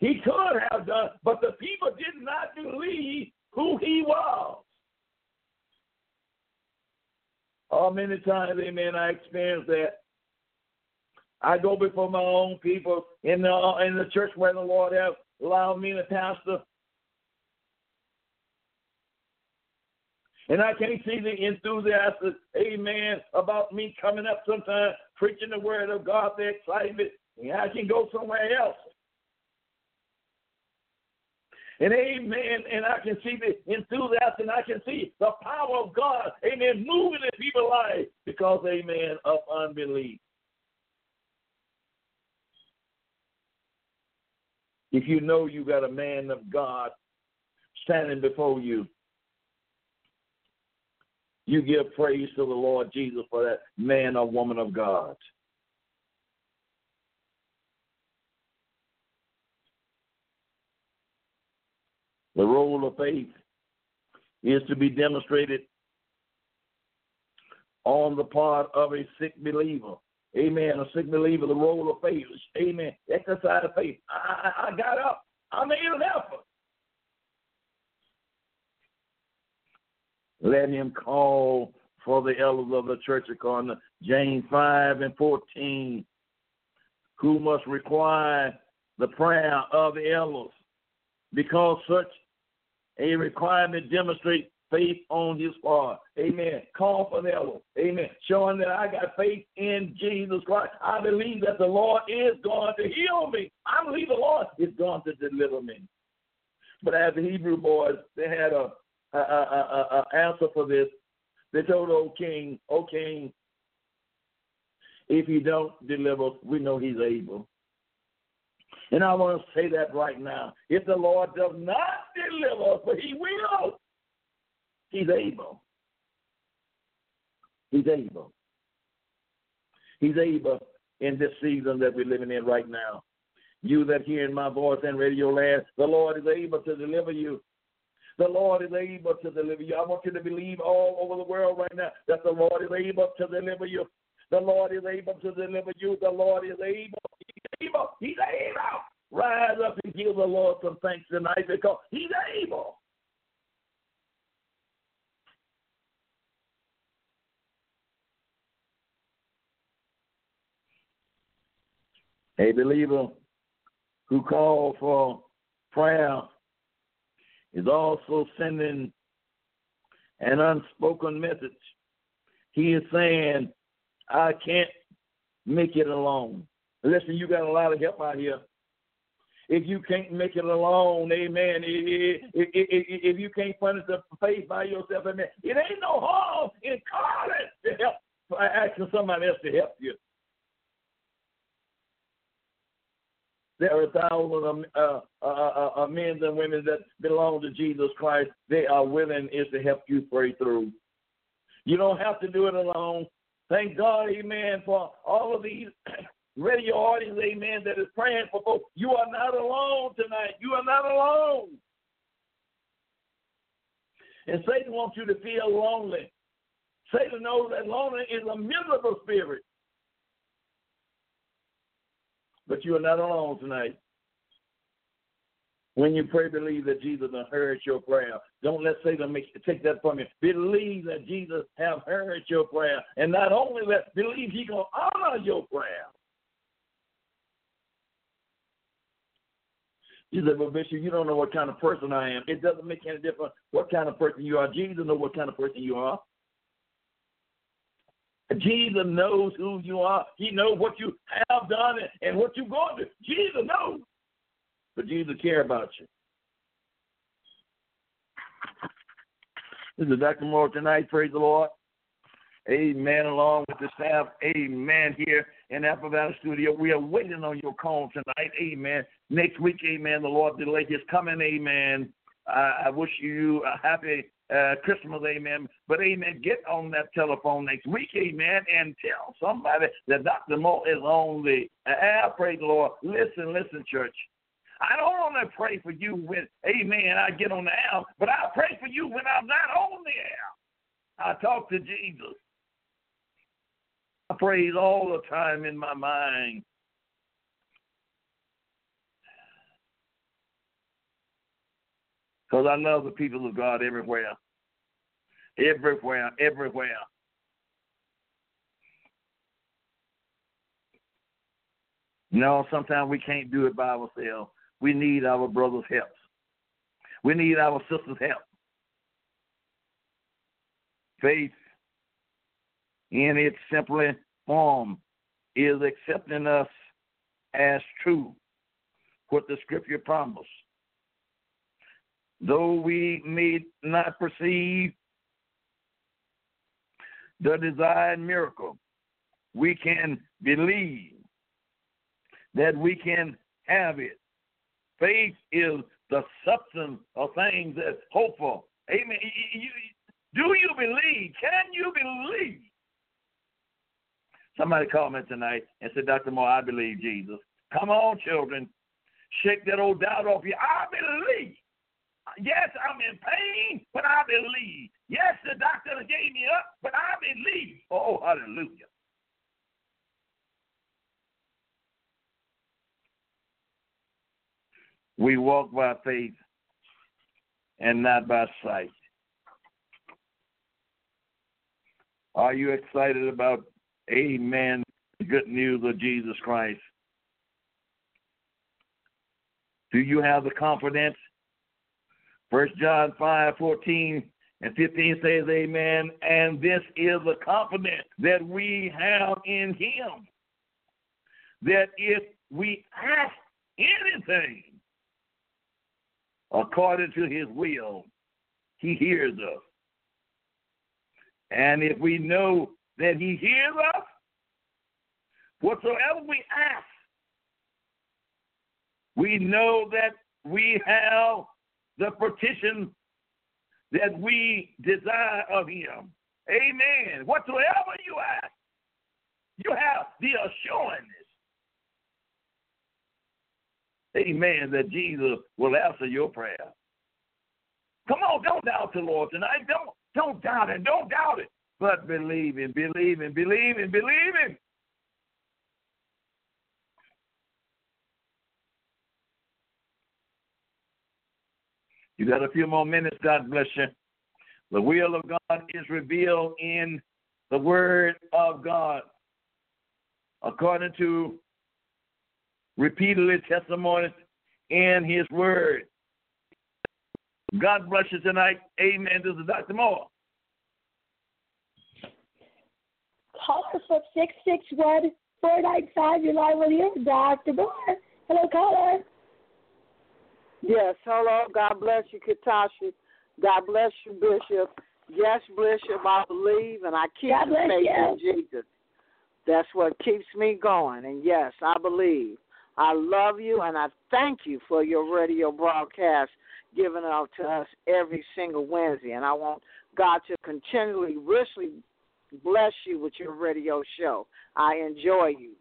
he could have done, but the people did not believe who he was. Oh, many times, amen, I experienced that. I go before my own people in the uh, in the church where the Lord has allowed me to pastor. And I can't see the enthusiasm, amen, about me coming up sometimes preaching the word of God, the excitement. And I can go somewhere else. And amen. And I can see the enthusiasm. I can see the power of God. Amen. Moving in people's lives because, amen, of unbelief. If you know you got a man of God standing before you, you give praise to the Lord Jesus for that man or woman of God. The role of faith is to be demonstrated on the part of a sick believer. Amen. A sick believer, the role of faith. Amen. Exercise of faith. I, I, I got up. I made an effort. Let him call for the elders of the church according to James 5 and 14, who must require the prayer of the elders, because such a requirement demonstrate faith on his part. Amen. Call for the elder. Amen. Showing that I got faith in Jesus Christ. I believe that the Lord is going to heal me. I believe the Lord is going to deliver me. But as the Hebrew boys, they had a, a, a, a, answer for this. They told O king, O king, if you don't deliver, we know he's able. And I want to say that right now. If the Lord does not deliver, but He will, He's able. He's able. He's able in this season that we're living in right now. You that hearing my voice and radio land, the Lord is able to deliver you. The Lord is able to deliver you. I want you to believe all over the world right now that the Lord is able to deliver you. The Lord is able to deliver you. The Lord is able. He's able. He's able. Rise up and give the Lord some thanks tonight because He's able. A believer who calls for prayer is also sending an unspoken message. He is saying, I can't make it alone. Listen, you got a lot of help out here. If you can't make it alone, amen. If you can't furnish the faith by yourself, amen. It ain't no harm in calling to help, asking somebody else to help you. There are thousands of uh, uh, uh, men and women that belong to Jesus Christ. They are willing is to help you pray through. You don't have to do it alone. Thank God, amen, for all of these radio audience, amen, that is praying for folks. You are not alone tonight. You are not alone. And Satan wants you to feel lonely. Satan knows that lonely is a miserable spirit. But you are not alone tonight. When you pray, believe that Jesus has heard your prayer. Don't let Satan make, take that from you. Believe that Jesus have heard your prayer. And not only that, believe he going to honor your prayer. You said, well, Bishop, you don't know what kind of person I am. It doesn't make any difference what kind of person you are. Jesus knows what kind of person you are. Jesus knows who you are. He knows what you have done and what you're going to. Jesus knows. But Jesus cares about you. This is Dr. Moore tonight. Praise the Lord. Amen. Along with the staff. Amen. Here in Apple Valley Studio. We are waiting on your call tonight. Amen. Next week, amen. The Lord delay his coming. Amen. I wish you a happy uh, Christmas, amen. But amen, get on that telephone next week, amen, and tell somebody that Dr. Moore is on the air. Praise the Lord. Listen, listen, church. I don't want to pray for you when, amen, I get on the air, but I pray for you when I'm not on the air. I talk to Jesus. Praise all the time in my mind. Because I love the people of God everywhere. Everywhere, everywhere. No, sometimes we can't do it by ourselves. We need our brother's help. We need our sister's help. Faith in its simply form is accepting us as true, what the scripture promised. Though we may not perceive the desired miracle, we can believe that we can have it. Faith is the substance of things that's hopeful. Amen. Do you believe? Can you believe? Somebody called me tonight and said, Dr. Moore, I believe Jesus. Come on, children. Shake that old doubt off you. I believe. Yes, I'm in pain, but I believe. Yes, the doctor gave me up, but I believe. Oh, hallelujah. We walk by faith and not by sight. Are you excited about, amen, the good news of Jesus Christ? Do you have the confidence First John 5, 14 and 15 says, Amen. And this is the confidence that we have in him. That if we ask anything according to his will, he hears us. And if we know that he hears us, whatsoever we ask, we know that we have the petition that we desire of him. Amen. Whatsoever you ask, you have the assurance. Amen. That Jesus will answer your prayer. Come on, don't doubt the Lord tonight. Don't don't doubt it. Don't doubt it. But believe and believe Him. You got a few more minutes. God bless you. The will of God is revealed in the Word of God. According to repeatedly testimonies in His Word. God bless you tonight. Amen. This is Dr. Moore. Up 661 495. You're live the air, Dr. Moore. Hello, caller. Yes, hello. God bless you, Katashi. God bless you, Bishop. Yes, Bishop, I believe, and I keep the faith you. in Jesus. That's what keeps me going. And yes, I believe. I love you, and I thank you for your radio broadcast given out to us every single Wednesday. And I want God to continually, richly bless you with your radio show. I enjoy you.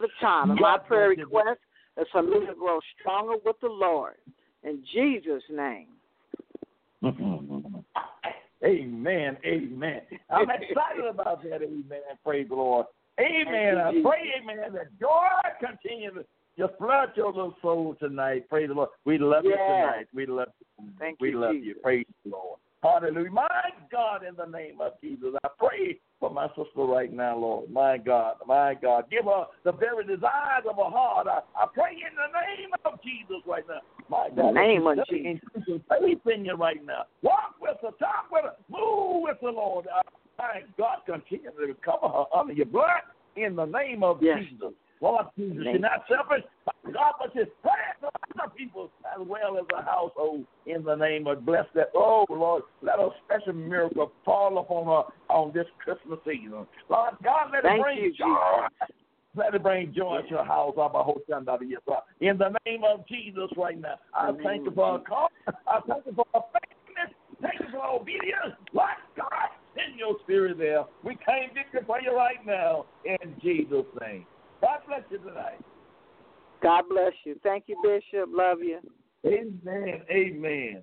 The time. And my prayer request is for me to grow stronger with the Lord. In Jesus' name. Mm-hmm. Amen. Amen. I'm excited about that. Amen. Praise the Lord. Amen. I pray, amen, that joy continue to just flood your little soul tonight. Praise the Lord. We love you tonight. We love you. Thank we you, We love Jesus. you. Praise the Lord. Hallelujah. My God, in the name of Jesus, I pray for my sister right now, Lord. My God, my God. Give her the very desires of her heart. I, I pray in the name of Jesus right now. My The God, name of Jesus. faith in you right now. Walk with her, talk with her, move with the Lord. Uh, my God, continue to cover her under your blood in the name of Yes. Jesus. Lord Jesus, you're not selfish. God, but you're praying for other people as well as a household in the name of bless that. Oh, Lord, let a special miracle fall upon her on this Christmas season. Lord God, let it bring you, joy. Let it bring joy to your house. Abba, Hoshanda. In the name of Jesus right now, I the thank you for Jesus. call. I thank you for her faithfulness. Thank you for obedience. Lord God, send your spirit there. We claim victory for you right now in Jesus' name. God bless you tonight. God bless you. Thank you, Bishop. Love you. Amen. Amen.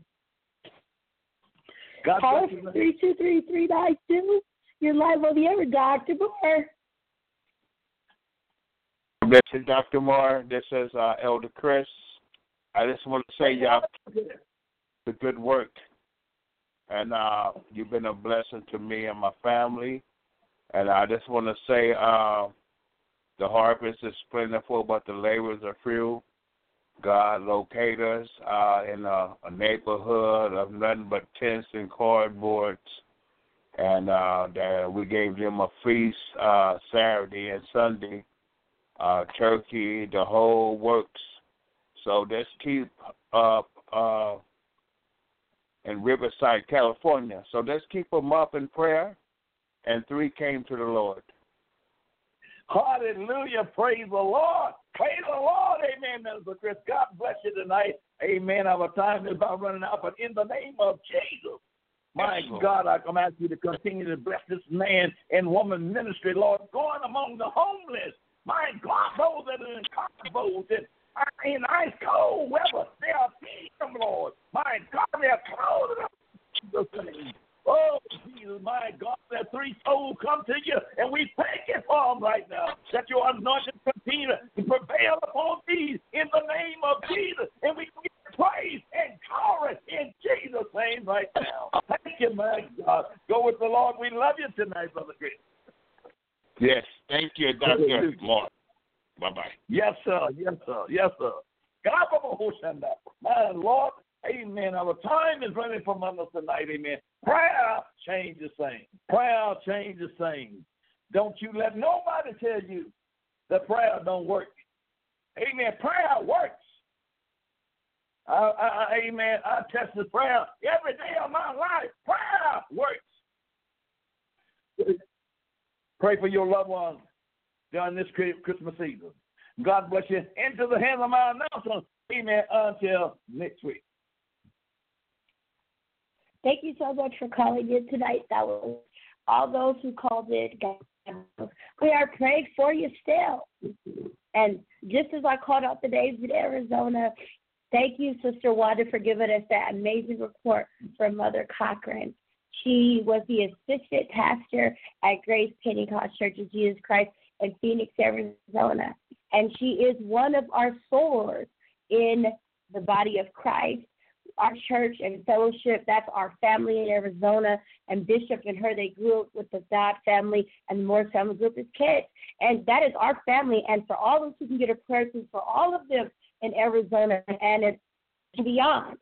God Call us bless you. three two three three nine two. You're live on the air, Dr. Moore. This is Dr. Moore. This is uh, Elder Chris. I just want to say y'all the good work. And uh, you've been a blessing to me and my family. And I just want to say uh, the harvest is plentiful, but the laborers are few. God locate us uh, in a, a neighborhood of nothing but tents and cardboards. And uh, that we gave them a feast uh, Saturday and Sunday uh, turkey, the whole works. So let's keep up uh, in Riverside, California. So let's keep them up in prayer. And three came to the Lord. Hallelujah. Praise the Lord. Praise the Lord. Amen, Minister Chris. God bless you tonight. Amen. Our time is about running out, but in the name of Jesus. My God, I come ask you to continue to bless this man and woman ministry, Lord, going among the homeless. My God, those that are in carnivals and in ice cold weather, they are feeding them, Lord. My God, they are clothing them. In Jesus' name. Oh, Jesus, my God, that three souls come to you, and we thank you for them right now. That your anointing continue to prevail upon these in the name of Jesus. And we give praise and glory in Jesus' name right now. Thank you, my God. Go with the Lord. We love you tonight, Brother Chris. Yes, thank you. Moore. Bye bye. Yes, sir. Yes, sir. Yes, sir. God, my Lord, amen. Our time is running from us tonight, amen. Prayer changes things. Prayer changes things. Don't you let nobody tell you that prayer don't work. Amen. Prayer works. I, I, amen. I test the prayer every day of my life. Prayer works. Pray for your loved ones during this Christmas season. God bless you. Into the hands of my announcement. Amen. Until next week. Thank you so much for calling in tonight. That was all those who called in. God, We are praying for you still. And just as I called out the names in Arizona, thank you, Sister Wanda, for giving us that amazing report from Mother Cochran. She was the assistant pastor at Grace Pentecost Church of Jesus Christ in Phoenix, Arizona. And she is one of our souls in the body of Christ our church and fellowship. That's our family in Arizona. And Bishop and her, they grew up with the God family and the Moore family group as kids. And that is our family. And for all of those who can get a prayer through for all of them in Arizona and beyond,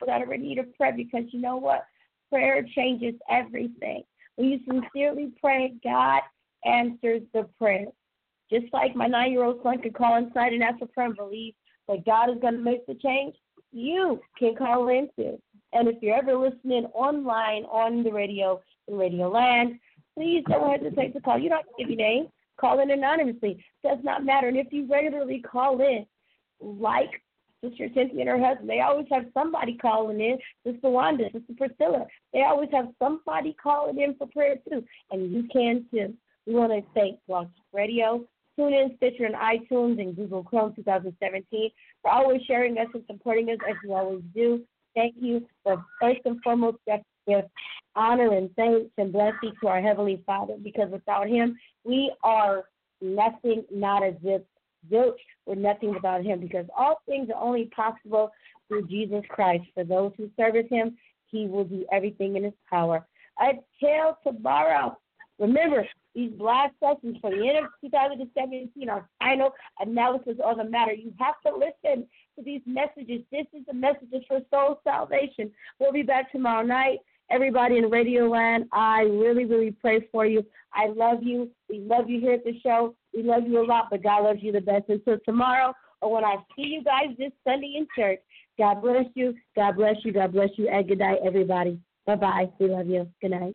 without a need of prayer because you know what? Prayer changes everything. When you sincerely pray, God answers the prayer. Just like my nine year old son could call inside and ask for prayer and believe that God is going to make the change, you can call in too. And if you're ever listening online on the radio, in Radio Land, please don't hesitate to call. You don't give your name. Call in anonymously. Does not matter. And if you regularly call in, like Sister Cynthia and her husband, they always have somebody calling in. Sister Wanda, Sister Priscilla, they always have somebody calling in for prayer too. And you can too. We want to thank Blog Radio, TuneIn, Stitcher, and iTunes, and Google Chrome 2017 for always sharing us and supporting us as you always do. Thank you for first and foremost give honor and thanks and blessing to our Heavenly Father because without Him, we are nothing, not as if zilch, we're nothing without Him because all things are only possible through Jesus Christ. For those who service Him, He will do everything in His power. Until tomorrow, remember, these blast sessions for the end of 2017 are final analysis on the matter. You have to listen to these messages. This is the messages for soul salvation. We'll be back tomorrow night. Everybody in Radio Land, I really, really pray for you. I love you. We love you here at the show. We love you a lot, but God loves you the best. Until tomorrow, or when I see you guys this Sunday in church, God bless you. God bless you. God bless you. And good night, everybody. Bye bye. We love you. Good night.